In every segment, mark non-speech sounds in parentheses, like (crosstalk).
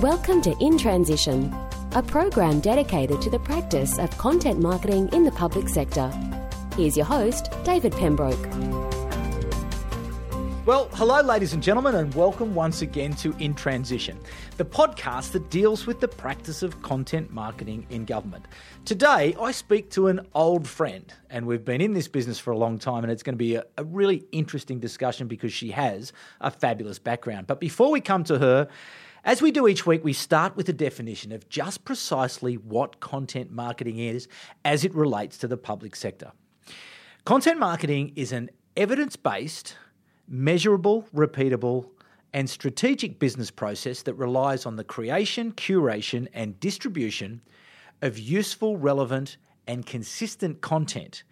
Welcome to In Transition, a program dedicated to the practice of content marketing in the public sector. Here's your host, David Pembroke. Well, hello, ladies and gentlemen, and welcome once again to In Transition, the podcast that deals with the practice of content marketing in government. Today, I speak to an old friend, and we've been in this business for a long time, and it's going to be a, a really interesting discussion because she has a fabulous background. But before we come to her, as we do each week, we start with a definition of just precisely what content marketing is as it relates to the public sector. Content marketing is an evidence based, measurable, repeatable, and strategic business process that relies on the creation, curation, and distribution of useful, relevant, and consistent content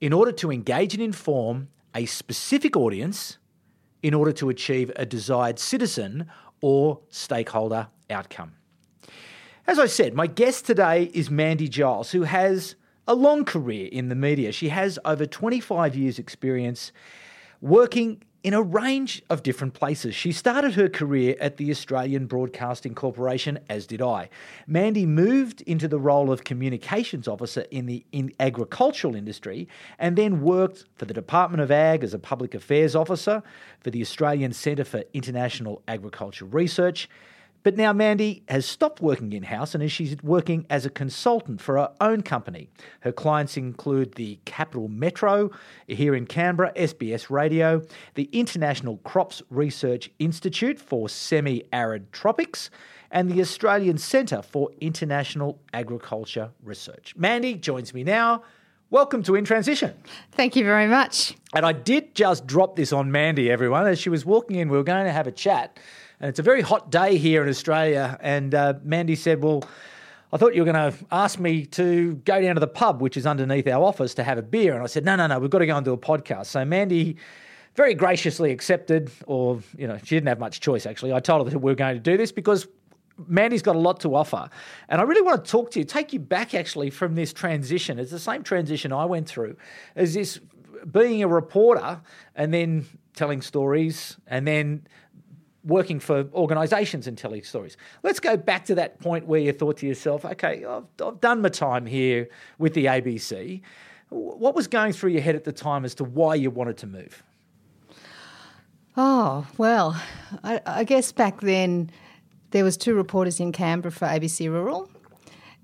in order to engage and inform a specific audience in order to achieve a desired citizen or stakeholder outcome. As I said, my guest today is Mandy Gyles, who has a long career in the media. She has over 25 years' experience working in a range of different places. She started her career at the Australian Broadcasting Corporation, as did I. Mandy moved into the role of communications officer in the in agricultural industry and then worked for the Department of Ag as a public affairs officer, for the Australian Centre for International Agriculture Research, but now Mandy has stopped working in house and is she's working as a consultant for her own company. Her clients include the Capital Metro here in Canberra, SBS Radio, the International Crops Research Institute for Semi Arid Tropics, and the Australian Centre for International Agriculture Research. Mandy joins me now. Welcome to In Transition. Thank you very much. And I did just drop this on Mandy, everyone. As she was walking in, we were going to have a chat. And it's a very hot day here in Australia. And uh, Mandy said, Well, I thought you were going to ask me to go down to the pub, which is underneath our office, to have a beer. And I said, No, no, no, we've got to go and do a podcast. So Mandy very graciously accepted, or, you know, she didn't have much choice actually. I told her that we were going to do this because Mandy's got a lot to offer. And I really want to talk to you, take you back actually from this transition. It's the same transition I went through as this being a reporter and then telling stories and then working for organisations and telling stories. Let's go back to that point where you thought to yourself, okay, I've, I've done my time here with the ABC. What was going through your head at the time as to why you wanted to move? Oh, well, I, I guess back then there was two reporters in Canberra for ABC Rural.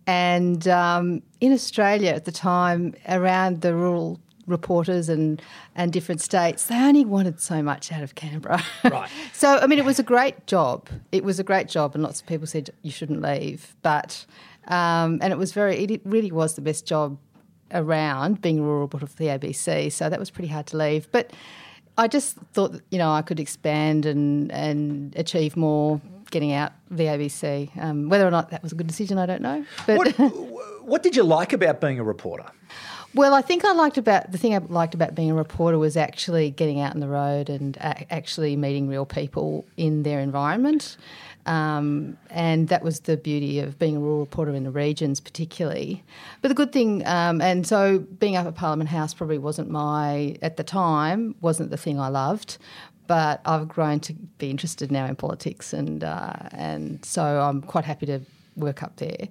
And um, in Australia at the time, around the rural reporters and and different states, they only wanted so much out of Canberra. (laughs) Right. so I mean, it was a great job. It was a great job, and lots of people said you shouldn't leave. But um, and it was very. It really was the best job around being a rural reporter for the ABC. So that was pretty hard to leave, but. I just thought, that, you know, I could expand and, and achieve more getting out the ABC. Um, whether or not that was a good decision, I don't know. But what, (laughs) what did you like about being a reporter? Well, I think I liked about the thing I liked about being a reporter was actually getting out on the road and actually meeting real people in their environment. Um, and that was the beauty of being a rural reporter in the regions, particularly. But the good thing, um, and so being up at Parliament House probably wasn't my, at the time, wasn't the thing I loved. But I've grown to be interested now in politics, and uh, and so I'm quite happy to work up there.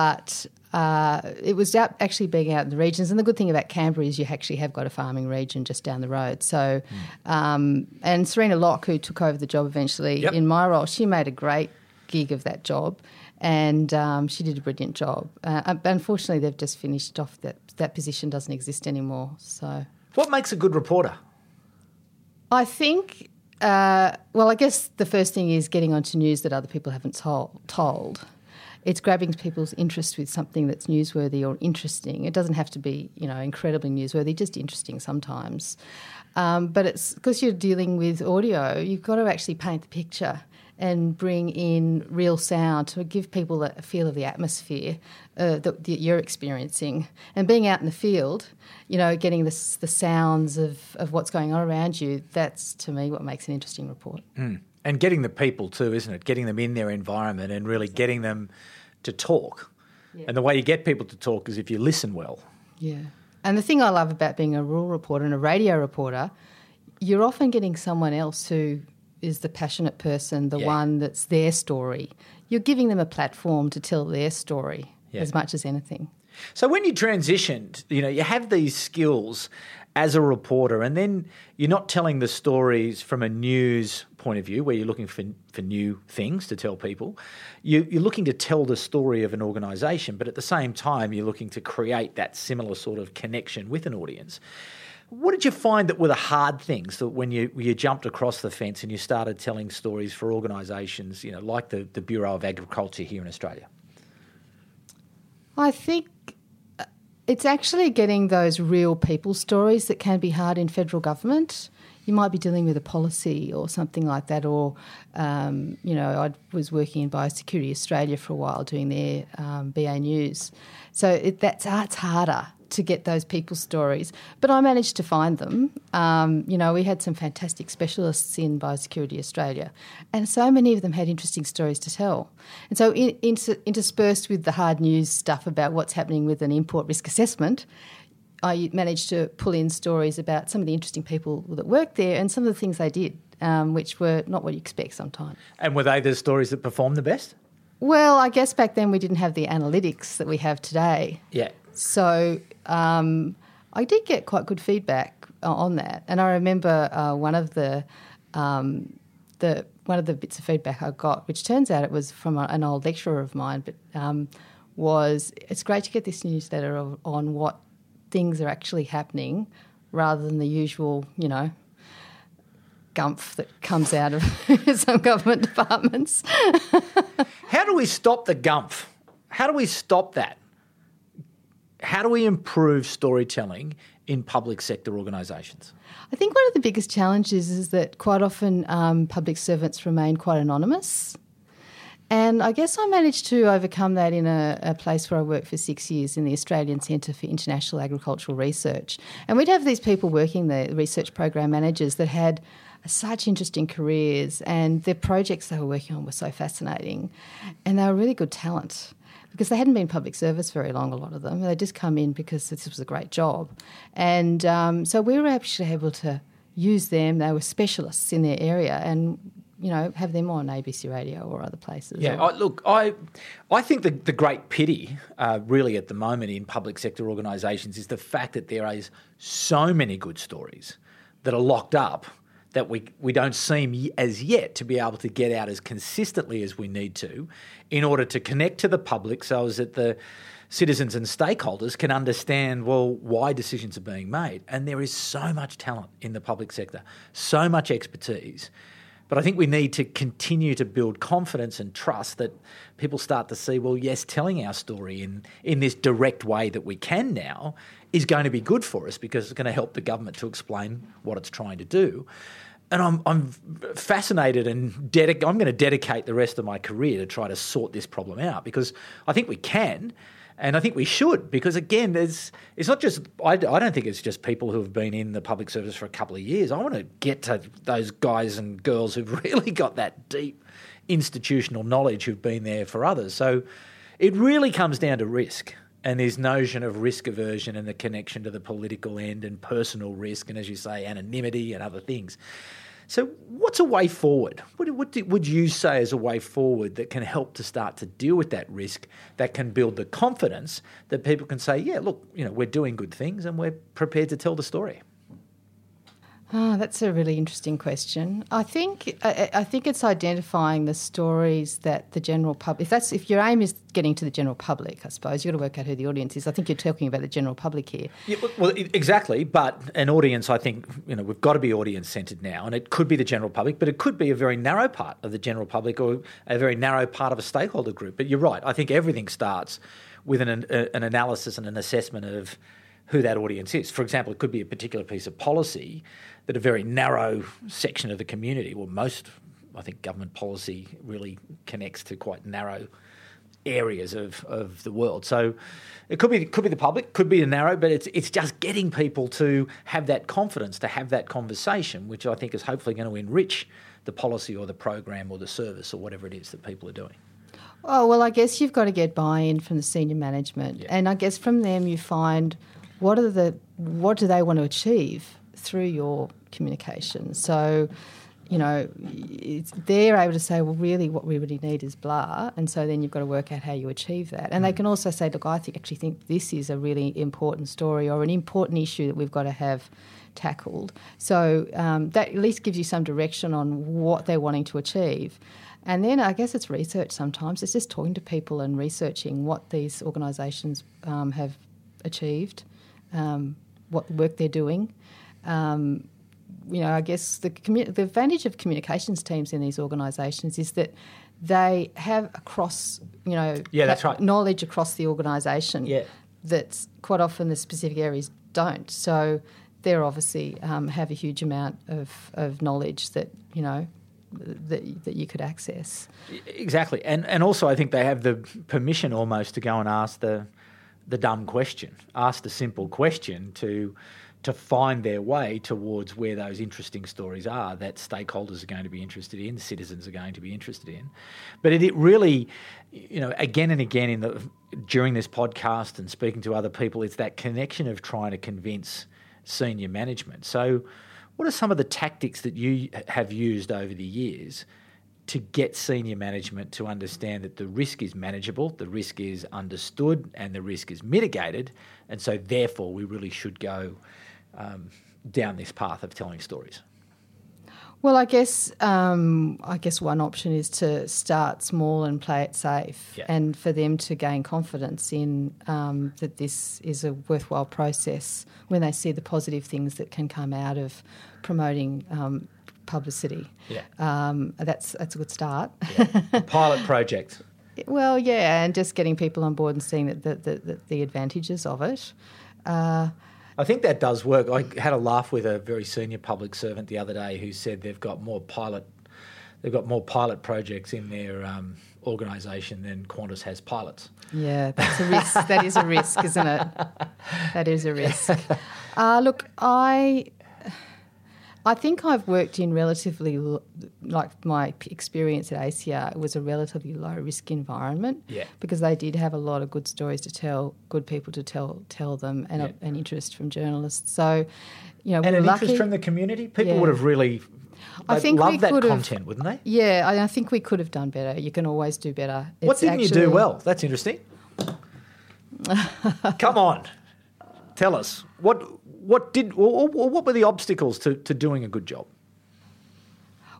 But uh, it was actually being out in the regions. And the good thing about Canberra is you actually have got a farming region just down the road. So, mm. um, and Serena Locke, who took over the job eventually yep. in my role, she made a great gig of that job. And um, she did a brilliant job. Uh, unfortunately, they've just finished off that that position doesn't exist anymore. So, what makes a good reporter? I think, uh, well, I guess the first thing is getting onto news that other people haven't told. told it's grabbing people's interest with something that's newsworthy or interesting. It doesn't have to be, you know, incredibly newsworthy, just interesting sometimes. Um, but it's because you're dealing with audio, you've got to actually paint the picture and bring in real sound to give people a feel of the atmosphere uh, that, that, you're experiencing. And being out in the field, you know, getting the, the sounds of, of what's going on around you, that's to me what makes an interesting report. Mm and getting the people too, isn't it? Getting them in their environment and really getting them to talk. Yeah. And the way you get people to talk is if you listen well. Yeah. And the thing I love about being a rural reporter and a radio reporter, you're often getting someone else who is the passionate person, the Yeah. one that's their story. You're giving them a platform to tell their story Yeah. as much as anything. So when you transitioned, you know, you have these skills as a reporter, and then you're not telling the stories from a news point of view where you're looking for, for new things to tell people. You, you're looking to tell the story of an organisation, but at the same time, you're looking to create that similar sort of connection with an audience. What did you find that were the hard things that when you you jumped across the fence and you started telling stories for organisations, you know, like the, the Bureau of Agriculture here in Australia? I think it's actually getting those real people stories that can be hard in federal government. You might be dealing with a policy or something like that, or um, you know, I was working in Biosecurity Australia for a while doing their um, BA News, so it, that's it's harder to get those people's stories. But I managed to find them. Um, you know, we had some fantastic specialists in Biosecurity Australia, and so many of them had interesting stories to tell. And so, in, inter, interspersed with the hard news stuff about what's happening with an import risk assessment, I managed to pull in stories about some of the interesting people that worked there and some of the things they did, um, which were not what you expect sometimes. And were they the stories that performed the best? Well, I guess back then we didn't have the analytics that we have today. Yeah. So um, I did get quite good feedback uh, on that, and I remember uh, one of the um, the one of the bits of feedback I got, which turns out it was from a, an old lecturer of mine, but um, was it's great to get this newsletter of, on what things are actually happening, rather than the usual, you know. Gumph that comes out of (laughs) some government departments. (laughs) How do we stop the gumph? How do we stop that? How do we improve storytelling in public sector organisations? I think one of the biggest challenges is that quite often um, public servants remain quite anonymous. And I guess I managed to overcome that in a, a, place where I worked for six years in the Australian Centre for International Agricultural Research. And we'd have these people working there, research program managers, that had such interesting careers, and the projects they were working on were so fascinating. And they were really good talent because they hadn't been public service very long, a lot of them. They just come in because this was a great job. And um, so we were actually able to use them. They were specialists in their area and you know, have them on ABC Radio or other places. Yeah, or, I, look, I, I think the, the great pity, uh, really, at the moment in public sector organisations is the fact that there is so many good stories that are locked up that we we don't seem as yet to be able to get out as consistently as we need to, in order to connect to the public, so as that the citizens and stakeholders can understand well why decisions are being made. And there is so much talent in the public sector, so much expertise. But I think we need to continue to build confidence and trust that people start to see, well, yes, telling our story in, in this direct way that we can now is going to be good for us because it's going to help the government to explain what it's trying to do. And I'm, I'm fascinated and dedic- I'm going to dedicate the rest of my career to try to sort this problem out because I think we can. And I think we should, because again, there's it's not just I, I don't think it's just people who have been in the public service for a couple of years. I want to get to those guys and girls who've (laughs) really got that deep institutional knowledge who've been there for others. So it really comes down to risk and this notion of risk aversion and the connection to the political end and personal risk and, as you say, anonymity and other things. So, what's a way forward? What, what do, would you say is a way forward that can help to start to deal with that risk, that can build the confidence that people can say, yeah, look, you know, we're doing good things and we're prepared to tell the story? Oh, that's a really interesting question. I think I, I, think it's identifying the stories that the general public. If that's if your aim is getting to the general public, I suppose you've got to work out who the audience is. I think you're talking about the general public here. Yeah, well, exactly. But an audience, I think, you know, we've got to be audience centred now, and it could be the general public, but it could be a very narrow part of the general public or a very narrow part of a stakeholder group. But you're right. I think everything starts with an an analysis and an assessment of who that audience is. For example, it could be a particular piece of policy that a very narrow section of the community, well, most, I think, government policy really connects to quite narrow areas of, of the world. So it could be it could be the public, could be the narrow, but it's it's just getting people to have that confidence, to have that conversation, which I think is hopefully going to enrich the policy or the program or the service or whatever it is that people are doing. Oh well, I guess you've got to get buy-in from the senior management, Yeah. and I guess from them you find what are the what do they want to achieve through your communication. So, you know, they're able to say, well, really, what we really need is blah, and so then you've got to work out how you achieve that. And they can also say, look, I think actually think this is a really important story or an important issue that we've got to have tackled. So um, that at least gives you some direction on what they're wanting to achieve. And then I guess it's research sometimes. It's just talking to people and researching what these organisations um, have achieved, um, what work they're doing. Um, you know, I guess the, commu- the advantage of communications teams in these organisations is that they have across, you know, Yeah, that's right. knowledge across the organisation Yeah. that's quite often the specific areas don't. So they're obviously um, have a huge amount of, of knowledge that, you know, that, that you could access. Exactly, and and also I think they have the permission almost to go and ask the the dumb question, ask the simple question to to find their way towards where those interesting stories are that stakeholders are going to be interested in, citizens are going to be interested in. But it, it really, you know, again and again in the during this podcast and speaking to other people, it's that connection of trying to convince senior management. So, what are some of the tactics that you have used over the years to get senior management to understand that the risk is manageable, the risk is understood, and the risk is mitigated, and so therefore we really should go um, down this path of telling stories. Well, I guess um, I guess one option is to start small and play it safe, Yeah. and for them to gain confidence in um, that this is a worthwhile process when they see the positive things that can come out of promoting um, publicity. Yeah. Um, that's that's a good start. Pilot project. (laughs) well, yeah, and just getting people on board and seeing that the, the, the, the advantages of it. Uh, I think that does work. I had a laugh with a very senior public servant the other day who said they've got more pilot, they've got more pilot projects in their um, organisation than Qantas has pilots. Yeah, that's a risk. that is a risk, isn't it? (laughs) That is a risk. Uh, look, I, I think I've worked in relatively, like my experience at ACR was a relatively low risk environment. Yeah. Because they did have a lot of good stories to tell, good people to tell tell them, and Yeah. a, an interest from journalists. So, you know, And we're an lucky. interest from the community. People Yeah. would have really. I think we love that content, wouldn't they? yeah, I, I think we could have done better. You can always do better. What didn't you do well? That's interesting. (laughs) Come on, tell us what what did or, or what were the obstacles to, to doing a good job?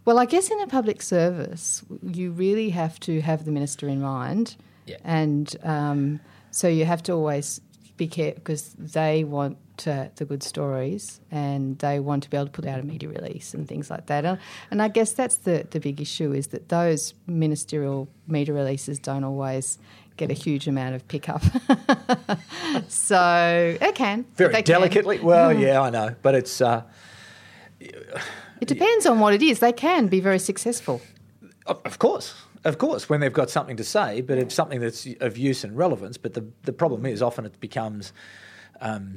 Well, I guess in a public service, you really have to have the minister in mind, Yeah. and um, so you have to always be careful because they want to, the good stories and they want to be able to put out a media release and things like that. And, and I guess that's the, the big issue is that those ministerial media releases don't always get a huge amount of pickup. (laughs) so it can Very they can. delicately. Well, yeah, I know, but it's. Uh, It depends on what it is. They can be very successful. Of of course, of course, when they've got something to say, but it's something that's of use and relevance. But the the problem is often it becomes, um,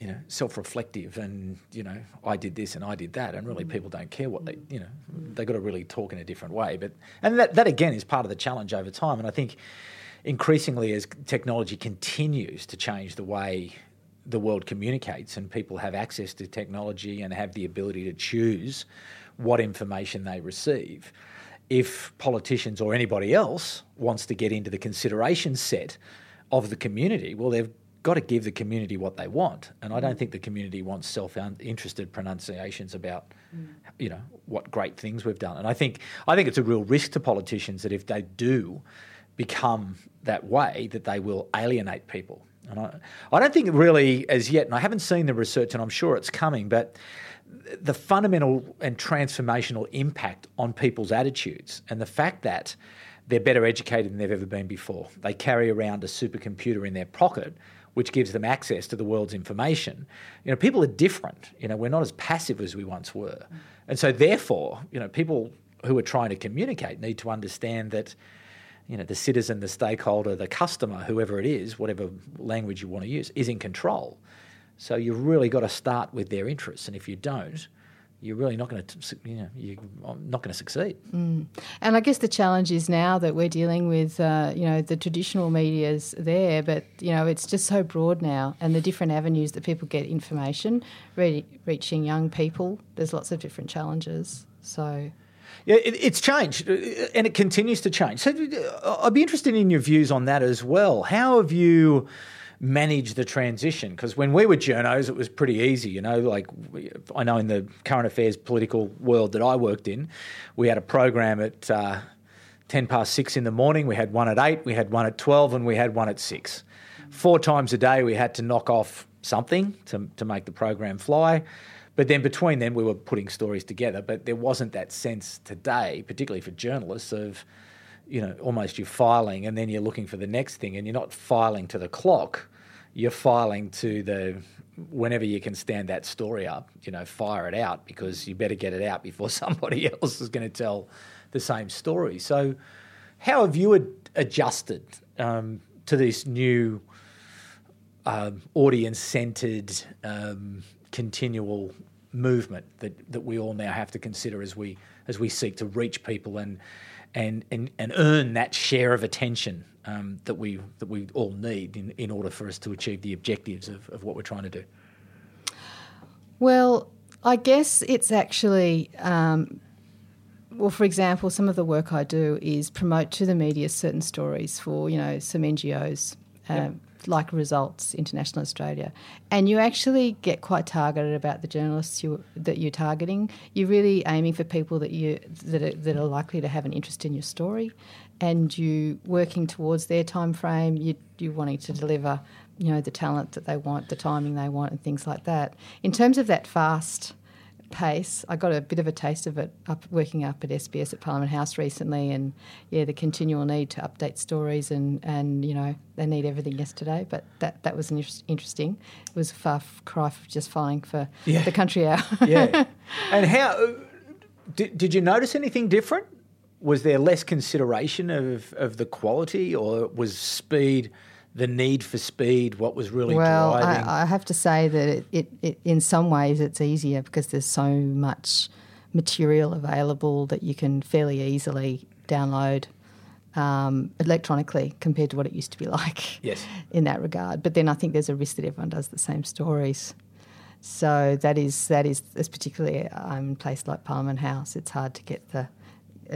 you know, self-reflective, and you know, I did this and I did that, and really people don't care what they, you know, they've got to really talk in a different way. But and that that again is part of the challenge over time, and I think increasingly as technology continues to change the way the world communicates and people have access to technology and have the ability to choose what information they receive. If politicians or anybody else wants to get into the consideration set of the community, well, they've got to give the community what they want. And I don't think the community wants self-interested pronunciations about, mm. you know, what great things we've done. And I think I think it's a real risk to politicians that if they do become that way, that they will alienate people. And I, I don't think really as yet, and I haven't seen the research, and I'm sure it's coming, but the fundamental and transformational impact on people's attitudes and the fact that they're better educated than they've ever been before. They carry around a supercomputer in their pocket, which gives them access to the world's information. You know, people are different. You know, we're not as passive as we once were. And so therefore, you know, people who are trying to communicate need to understand that you know, the citizen, the stakeholder, the customer, whoever it is, whatever language you want to use, is in control. So you've really got to start with their interests, and if you don't, you're really not going to, you know, you're not going to succeed. And I guess the challenge is now that we're dealing with, uh, you know, the traditional media's there, but you know, it's just so broad now, and the different avenues that people get information, re- reaching young people. There's lots of different challenges. So. It, it's changed uh, and it continues to change. So uh, I'd be interested in your views on that as well. How have you manage the transition? Because when we were journos, it was pretty easy. You know, like I know in the current affairs political world that I worked in, we had a program at uh, ten past six in the morning. We had one at eight, we had one at twelve, and we had one at six. Four times a day, we had to knock off something to to make the program fly. But then between them, we were putting stories together. But there wasn't that sense today, particularly for journalists, of you know, almost you're filing and then you're looking for the next thing and you're not filing to the clock. You're filing to the whenever you can stand that story up, you know, fire it out because you better get it out before (laughs) somebody else is going to tell the same story. So, how have you ad- adjusted um, to this new um, audience centered, um, continual movement that, that we all now have to consider as we as we seek to reach people and and, and, and earn that share of attention um, that we that we all need in, in order for us to achieve the objectives of, of what we're trying to do? Well, I guess it's actually um, well, for example, some of the work I do is promote to the media certain stories for you know some NGOs. Um, yep like Results International Australia, and you actually get quite targeted about the journalists you, that you're targeting. You're really aiming for people that you that are, that are likely to have an interest in your story, and you working towards their time frame. You you wanting to deliver, you know, the talent that they want, the timing they want, and things like that. In terms of that fast pace. I got a bit of a taste of it up working up at SBS at Parliament House recently, and yeah, the continual need to update stories and and you know they need everything yesterday. But that that was interesting. It was a far cry for just filing for yeah. the country hour. (laughs) yeah, (laughs) and how uh, did did you notice anything different? Was there less consideration of of the quality, or was speed? The need for speed, what was really well, driving? I, I have to say that it, it, it, in some ways it's easier because there's so much material available that you can fairly easily download um, electronically compared to what it used to be (laughs) like. Yes. In that regard, but then I think there's a risk that everyone does the same stories. So that is that is, particularly um, in a place like Parliament House, it's hard to get the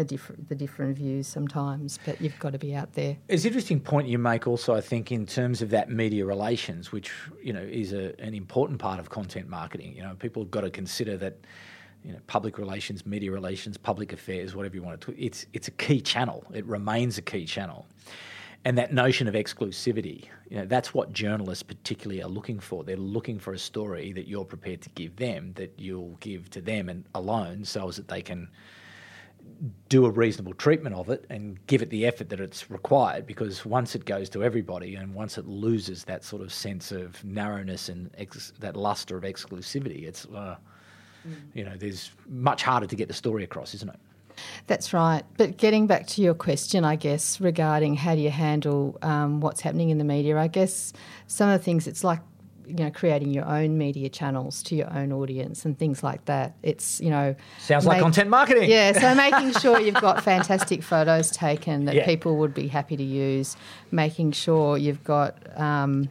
different, the different views sometimes, but you've got to be out there. It's an interesting point you make also, I think, in terms of that media relations, which, you know, is a, an important part of content marketing. You know, people have got to consider that, you know, public relations, media relations, public affairs, whatever you want to, it's, it's a key channel. It remains a key channel. And that notion of exclusivity, you know, that's what journalists particularly are looking for. They're looking for a story that you're prepared to give them, that you'll give to them and alone, so as that they can do a reasonable treatment of it and give it the effort that it's required because once it goes to everybody and once it loses that sort of sense of narrowness and ex- that luster of exclusivity it's uh, mm. you know there's much harder to get the story across isn't it that's right. But getting back to your question, I guess, regarding how do you handle um, what's happening in the media, I guess some of the things, it's like you know creating your own media channels to your own audience and things like that. It's you know sounds make, like content marketing. Yeah, so (laughs) making sure you've got fantastic photos taken that yeah. people would be happy to use, making sure you've got. Um,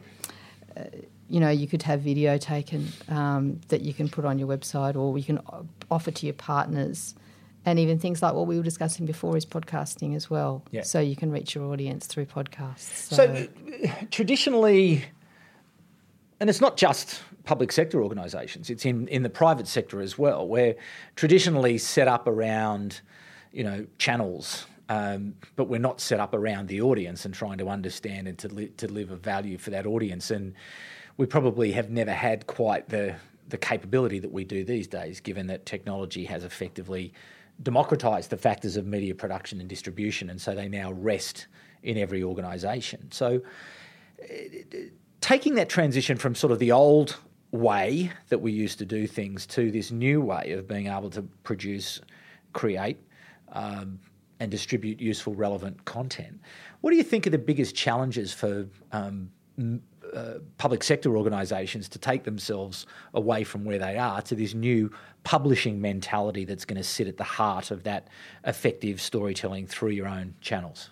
uh, you know, you could have video taken um, that you can put on your website, or you can offer to your partners and even things like what we were discussing before is podcasting as well. Yeah. So you can reach your audience through podcasts. So, so traditionally, and it's not just public sector organisations; it's in in the private sector as well, where traditionally set up around, you know, channels. Um, but we're not set up around the audience and trying to understand and to li- to deliver value for that audience. And we probably have never had quite the the capability that we do these days, given that technology has effectively democratised the factors of media production and distribution, and so they now rest in every organisation. So taking that transition from sort of the old way that we used to do things to this new way of being able to produce, create, um, and distribute useful, relevant content. What do you think are the biggest challenges for um, uh, public sector organisations to take themselves away from where they are to this new publishing mentality that's going to sit at the heart of that effective storytelling through your own channels?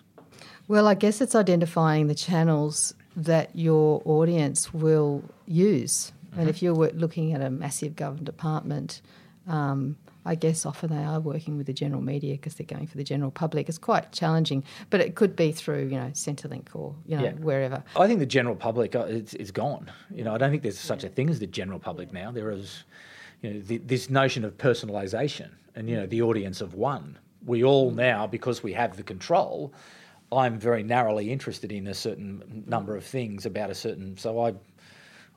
Well, I guess it's identifying the channels that your audience will use. Mm-hmm. And if you're looking at a massive government department, um, I guess often they are working with the general media because they're going for the general public. It's quite challenging, but it could be through you know Centrelink or you know Yeah. wherever. I think the general public uh, is, is gone. You know, I don't think there's such a thing as the general public now. There is, you know, the, this notion of personalisation and you know the audience of one. We all now, because we have the control, I'm very narrowly interested in a certain number of things about a certain. So I,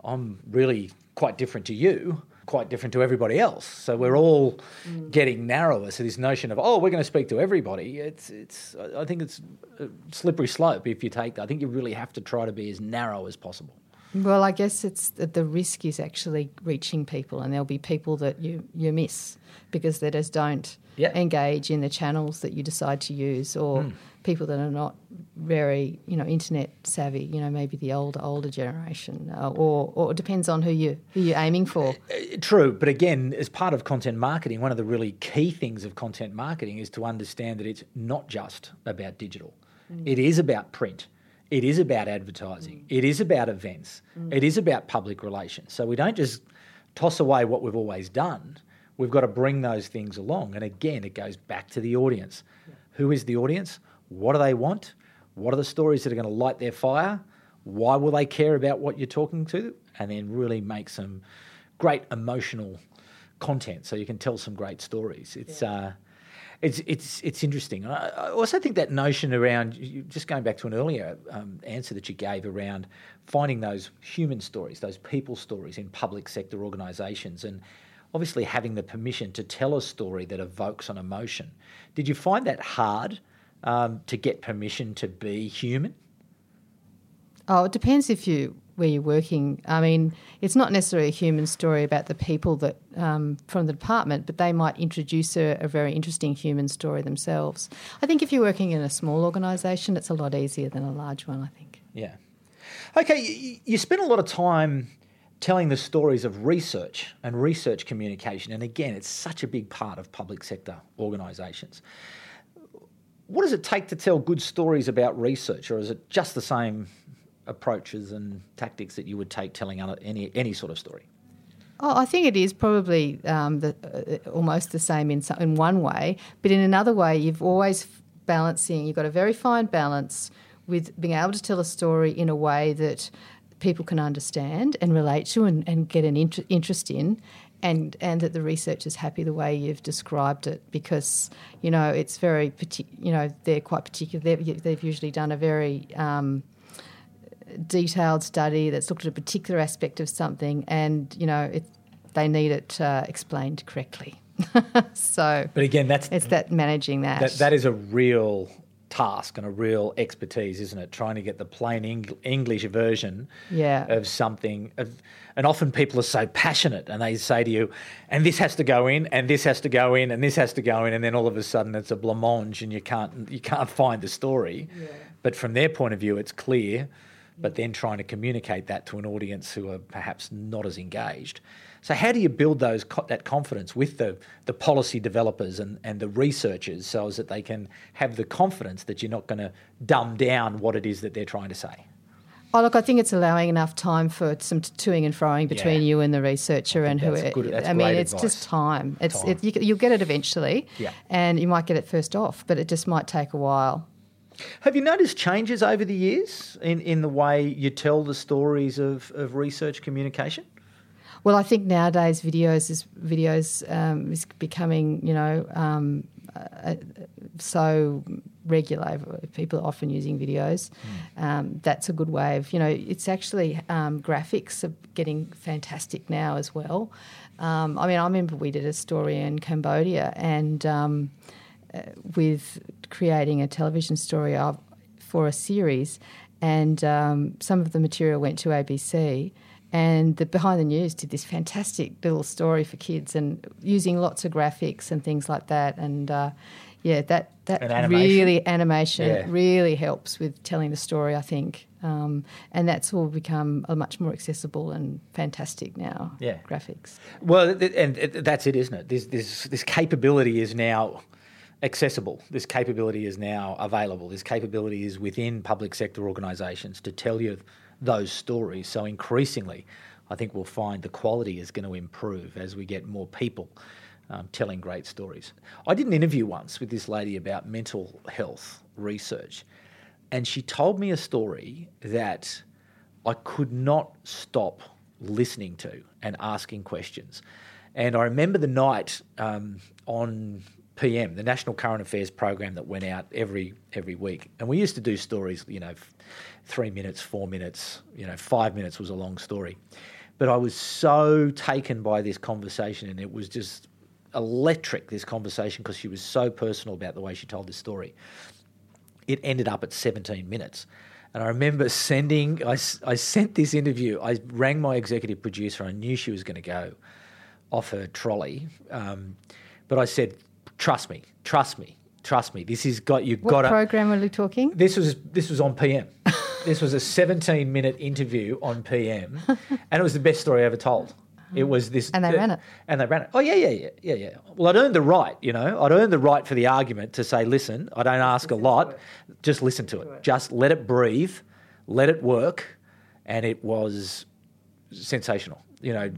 I'm really quite different to you. Quite different to everybody else. So we're all mm. getting narrower. So this notion of oh, we're going to speak to everybody. It's it's. I I think it's a slippery slope if you take. That. I think you really have to try to be as narrow as possible. Well, I guess it's the, the risk is actually reaching people, and there'll be people that you, you miss because they just don't Yeah. engage in the channels that you decide to use, or people that are not very you know internet savvy. You know, maybe the older older generation, uh, or or it depends on who you who you're aiming for. Uh, True, but again, as part of content marketing, one of the really key things of content marketing is to understand that it's not just about digital. It is about print. It is about advertising. It is about events. It is about public relations. So we don't just toss away what we've always done. We've got to bring those things along. And again, it goes back to the audience. Who is the audience? What do they want? What are the stories that are going to light their fire? Why will they care about what you're talking to? And then really make some great emotional content so you can tell some great stories. It's uh, it's it's it's interesting. I, I also think that notion around just going back to an earlier um, answer that you gave around finding those human stories, those people stories in public sector organisations, and obviously having the permission to tell a story that evokes an emotion. Did you find that hard um, to get permission to be human? Oh, it depends if you where you're working. I mean, it's not necessarily a human story about the people that um, from the department, but they might introduce a, a very interesting human story themselves. I think if you're working in a small organisation, it's a lot easier than a large one. I think. Yeah. Okay, you, you spend a lot of time telling the stories of research and research communication, and again, it's such a big part of public sector organisations. What does it take to tell good stories about research, or is it just the same approaches and tactics that you would take telling any any sort of story? Oh, I think it is probably um, the, uh, almost the same in some, in one way, but in another way, you've always balancing. You've got a very fine balance with being able to tell a story in a way that people can understand and relate to and, and get an inter- interest in. And, and that the research is happy the way you've described it because you know it's very you know they're quite particular they've, they've usually done a very um, detailed study that's looked at a particular aspect of something, and you know it, they need it uh, explained correctly. (laughs) so But again, that's it's that managing that. that, that is a real task and a real expertise, isn't it? Trying to get the plain Eng- English version Yeah. of something. Of, and often people are so passionate and they say to you, and this has to go in, and this has to go in, and this has to go in, and then all of a sudden it's a blancmange and you can't, you can't find the story. But from their point of view, it's clear. But then trying to communicate that to an audience who are perhaps not as engaged. So how do you build those that confidence with the, the policy developers and, and the researchers so as that they can have the confidence that you're not going to dumb down what it is that they're trying to say? oh, look, I think it's allowing enough time for some toing and froing between Yeah. you and the researcher and who. good- I mean, it's advice. just time. It's Time. It, you, you'll get it eventually, Yeah. and you might get it first off, but it just might take a while. Have you noticed changes over the years in, in the way you tell the stories of, of research communication? Well, I think nowadays videos is videos um, is becoming you know um, uh, so regular. People are often using videos. Um, that's a good way of you know. It's actually um, graphics are getting fantastic now as well. Um, I mean, I remember we did a story in Cambodia and um, with creating a television story of, for a series, and um, some of the material went to ABC. And the Behind the News did this fantastic little story for kids, and using lots of graphics and things like that. And uh, yeah, that that animation. really animation Yeah. really helps with telling the story. I think, um, and that's all become a much more accessible and fantastic now. Yeah. graphics. Well, th- and it- that's it, isn't it? This, this, this capability is now accessible. This capability is now available. This capability is within public sector organisations to tell you those stories. So increasingly, I think we'll find the quality is going to improve as we get more people um, telling great stories. I did an interview once with this lady about mental health research, and she told me a story that I could not stop listening to and asking questions. And I remember the night um, on PM, the National Current Affairs program that went out every every week, and we used to do stories, you know, three minutes, four minutes, you know, five minutes was a long story. But I was so taken by this conversation, and it was just electric. This conversation because she was so personal about the way she told this story. It ended up at 17 minutes. And I remember sending, I, I sent this interview. I rang my executive producer. I knew she was going to go off her trolley. Um, but I said, trust me, trust me, trust me. This is got you've What got to. program are we talking? This was this was on PM. (laughs) this was a 17 minute interview on PM, (laughs) and it was the best story ever told. It was this, And they ran it. And they ran it. Oh yeah, yeah, yeah, yeah, yeah. Well, I'd earned the right. You know, I'd earned the right for the argument to say, listen, I don't ask a lot, just listen to it. Just let it breathe, let it work, and it was sensational. You know,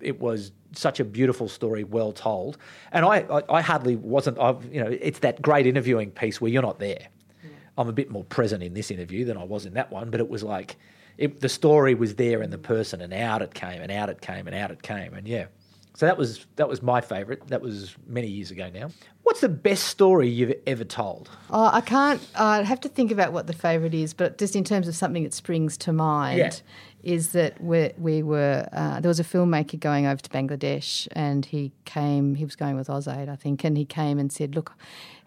it was such a beautiful story, well told. And I, I, I hardly wasn't. I've, you know, it's that great interviewing piece where you're not there. I'm a bit more present in this interview than I was in that one, but it was like it, the story was there in the person, and out it came, and out it came, and out it came, and yeah. So that was that was my favourite. That was many years ago now. What's the best story you've ever told? Oh, I can't. I'd have to think about what the favourite is, but just in terms of something that springs to mind, Yeah. Is that we, we were uh, there was a filmmaker going over to Bangladesh, and he came. He was going with AusAid, I think, and he came and said, "Look,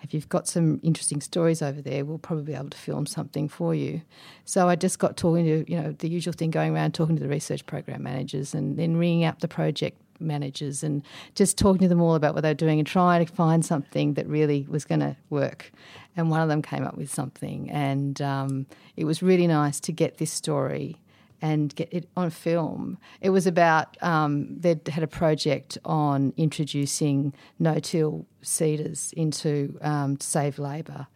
if you've got some interesting stories over there, we'll probably be able to film something for you." So I just got talking to you know the usual thing, going around talking to the research program managers, and then ringing up the project managers and just talking to them all about what they're doing and trying to find something that really was going to work. And one of them came up with something, and um, it was really nice to get this story and get it on film. It was about um, they'd had a project on introducing no-till seeders into um, save labour,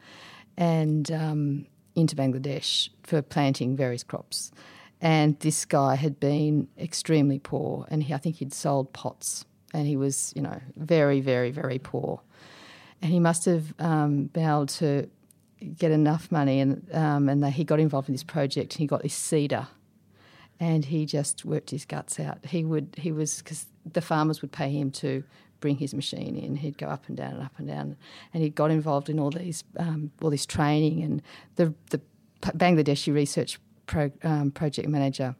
and um, into Bangladesh for planting various crops. And this guy had been extremely poor, and he, I think he'd sold pots, and he was, you know, very, very, very poor. And he must have um, been able to get enough money, and um, and they, he got involved in this project, and he got this cedar, and he just worked his guts out. He would, he was because the farmers would pay him to bring his machine in. He'd go up and down and up and down, and he got involved in all these, um, all this training, and the the Bangladeshi research pro, um, project manager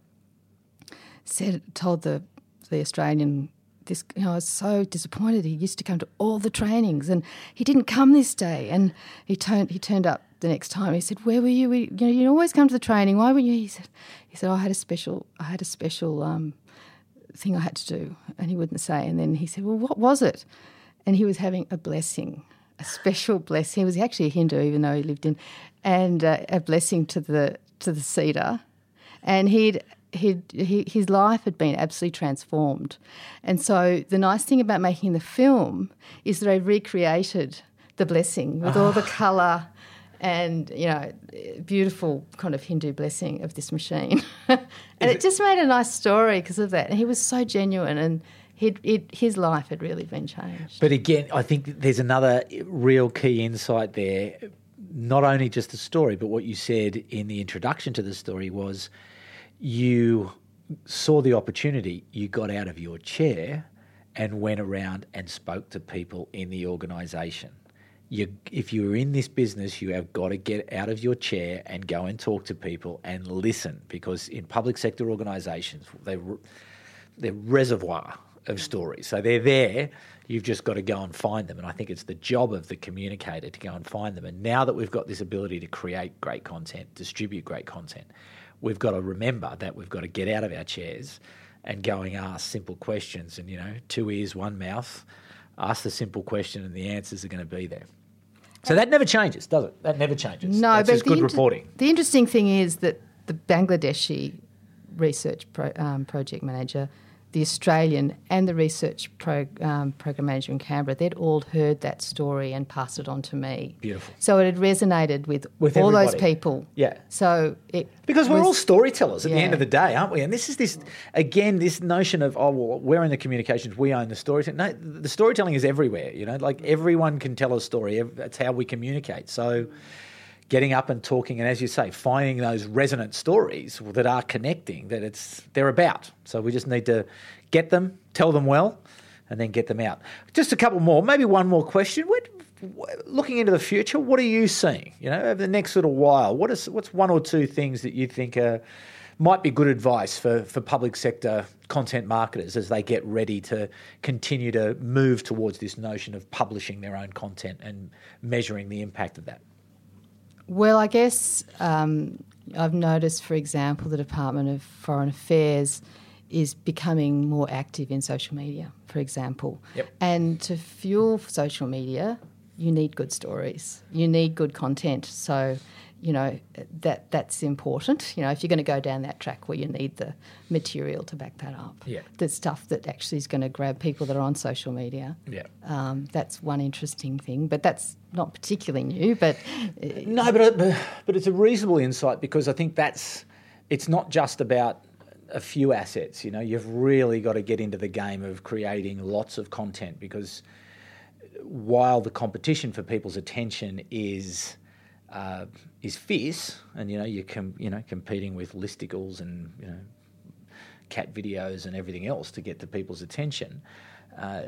said told the the Australian this you know I was so disappointed. He used to come to all the trainings and he didn't come this day. And he turned he turned up the next time. He said, "Where were you? We, you know, you always come to the training. Why were you?" He said, "He said oh, I had a special I had a special um, thing I had to do." And he wouldn't say. And then he said, "Well, what was it?" And he was having a blessing, a special blessing. He was actually a Hindu, even though he lived in, and uh, a blessing to the to the seeder. And he'd he'd, he, his life had been absolutely transformed. And so the nice thing about making the film is that I recreated the blessing with all the colour and, you know, beautiful kind of Hindu blessing of this machine. (laughs) and it, just made a nice story because of that. And he was so genuine and his life had really been changed. But again, I think there's another real key insight there. Not only just the story, but what you said in the introduction to the story was you saw the opportunity, you got out of your chair and went around and spoke to people in the organisation. You, if you're in this business, you have got to get out of your chair and go and talk to people and listen because in public sector organisations, they they're reservoir of stories. So they're there. You've just got to go and find them. And I think it's the job of the communicator to go and find them. And now that we've got this ability to create great content, distribute great content, we've got to remember that we've got to get out of our chairs and go and ask simple questions. And, you know, two ears, one mouth. Ask the simple question, and the answers are going to be there. So that never changes, does it? That never changes. No, That's but just good inter- reporting. The interesting thing is that the Bangladeshi research pro, um, project manager, the Australian and the research pro, um, program manager in Canberra, they'd all heard that story and passed it on to me. Beautiful. So it had resonated with, With all those people. Yeah. So it Because we're all storytellers at the end of the day, aren't we? And this is this again, this notion of oh well, we're in the communications, we own the storytelling. No, the storytelling is everywhere. You know, like everyone can tell a story. That's how we communicate. So, getting up and talking, and as you say, finding those resonant stories that are connecting, that it's they're about. So we just need to get them, tell them well, and then get them out. Just a couple more, maybe one more question. What, looking into the future, what are you seeing? You know, over the next little while, what is what's one or two things that you think are might be good advice for, for public sector content marketers as they get ready to continue to move towards this notion of publishing their own content and measuring the impact of that? Well, I guess um, I've noticed, for example, the Department of Foreign Affairs is becoming more active in social media, for example. Yep. And to fuel social media, you need good stories. You need good content. So, you know, that that's important. You know, if you're going to go down that track where you need the material to back that up. Yeah. The stuff that actually is going to grab people that are on social media. Yeah. Um, that's one interesting thing, but that's not particularly new. But uh, No, but, but but it's a reasonable insight because I think that's it's not just about a few assets. You know, you've really got to get into the game of creating lots of content because while the competition for people's attention is uh, is fierce, and you know you com- you know competing with listicles and you know cat videos and everything else to get the people's attention. Uh,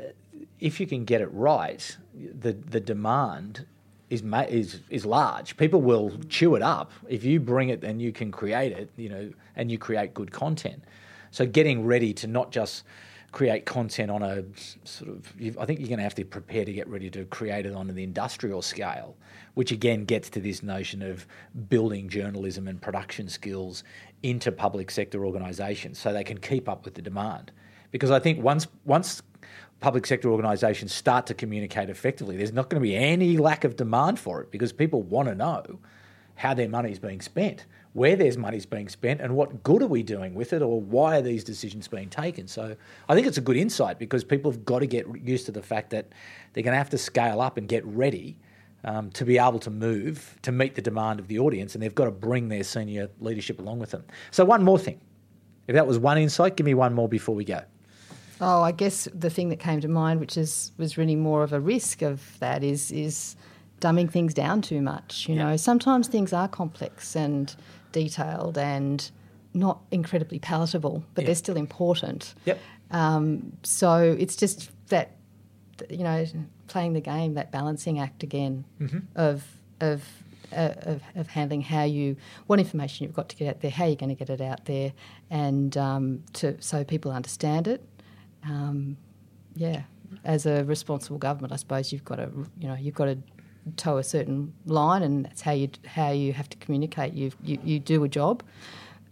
if you can get it right, the the demand is ma- is is large. People will chew it up if you bring it and you can create it, you know, and you create good content. So getting ready to not just create content on a sort of, I think you're going to have to prepare to get ready to create it on the industrial scale, which again gets to this notion of building journalism and production skills into public sector organisations so they can keep up with the demand. Because I think once once public sector organisations start to communicate effectively, there's not going to be any lack of demand for it because people want to know how their money is being spent, where there's money's being spent, and what good are we doing with it, or why are these decisions being taken. So I think it's a good insight because people have got to get used to the fact that they're going to have to scale up and get ready um, to be able to move to meet the demand of the audience, and they've got to bring their senior leadership along with them. So one more thing. If that was one insight, give me one more before we go. Oh, I guess the thing that came to mind, which is was really more of a risk of that, is is dumbing things down too much. You Yeah. know, sometimes things are complex and detailed and not incredibly palatable, but Yeah. they're still important. Yep. Um, so it's just that, you know, playing the game, that balancing act again of of. Uh, of, of handling how you what information you've got to get out there, how you're going to get it out there, and um, to so people understand it. Um, yeah, as a responsible government, I suppose you've got to you know you've got to toe a certain line, and that's how you how you have to communicate. You you, you do a job,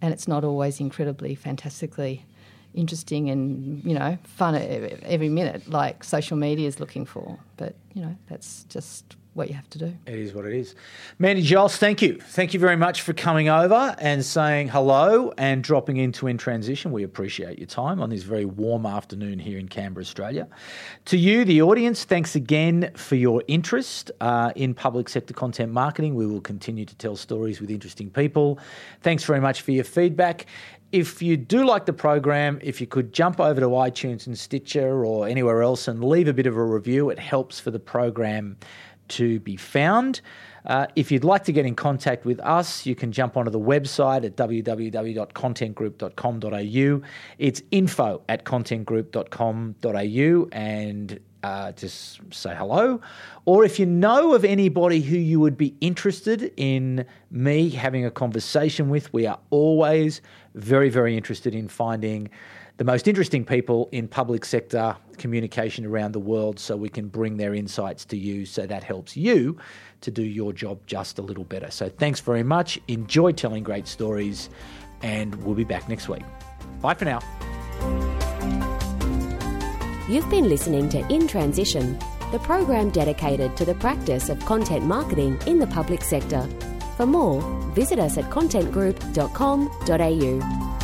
and it's not always incredibly fantastically interesting and you know fun every minute like social media is looking for. But you know that's just what you have to do. It is what it is. Mandy Gyles, thank you. Thank you very much for coming over and saying hello and dropping into In Transition. We appreciate your time on this very warm afternoon here in Canberra, Australia. To you, the audience, thanks again for your interest uh, in public sector content marketing. We will continue to tell stories with interesting people. Thanks very much for your feedback. If you do like the program, if you could jump over to iTunes and Stitcher or anywhere else and leave a bit of a review, it helps for the program to be found. Uh, if you'd like to get in contact with us, you can jump onto the website at www.contentgroup.com.au. It's info at contentgroup.com.au and uh, just say hello. Or if you know of anybody who you would be interested in me having a conversation with, we are always very, very interested in finding the most interesting people in public sector communication around the world so we can bring their insights to you so that helps you to do your job just a little better. So thanks very much. Enjoy telling great stories and we'll be back next week. Bye for now. You've been listening to In Transition, the program dedicated to the practice of content marketing in the public sector. For more, visit us at contentgroup.com.au.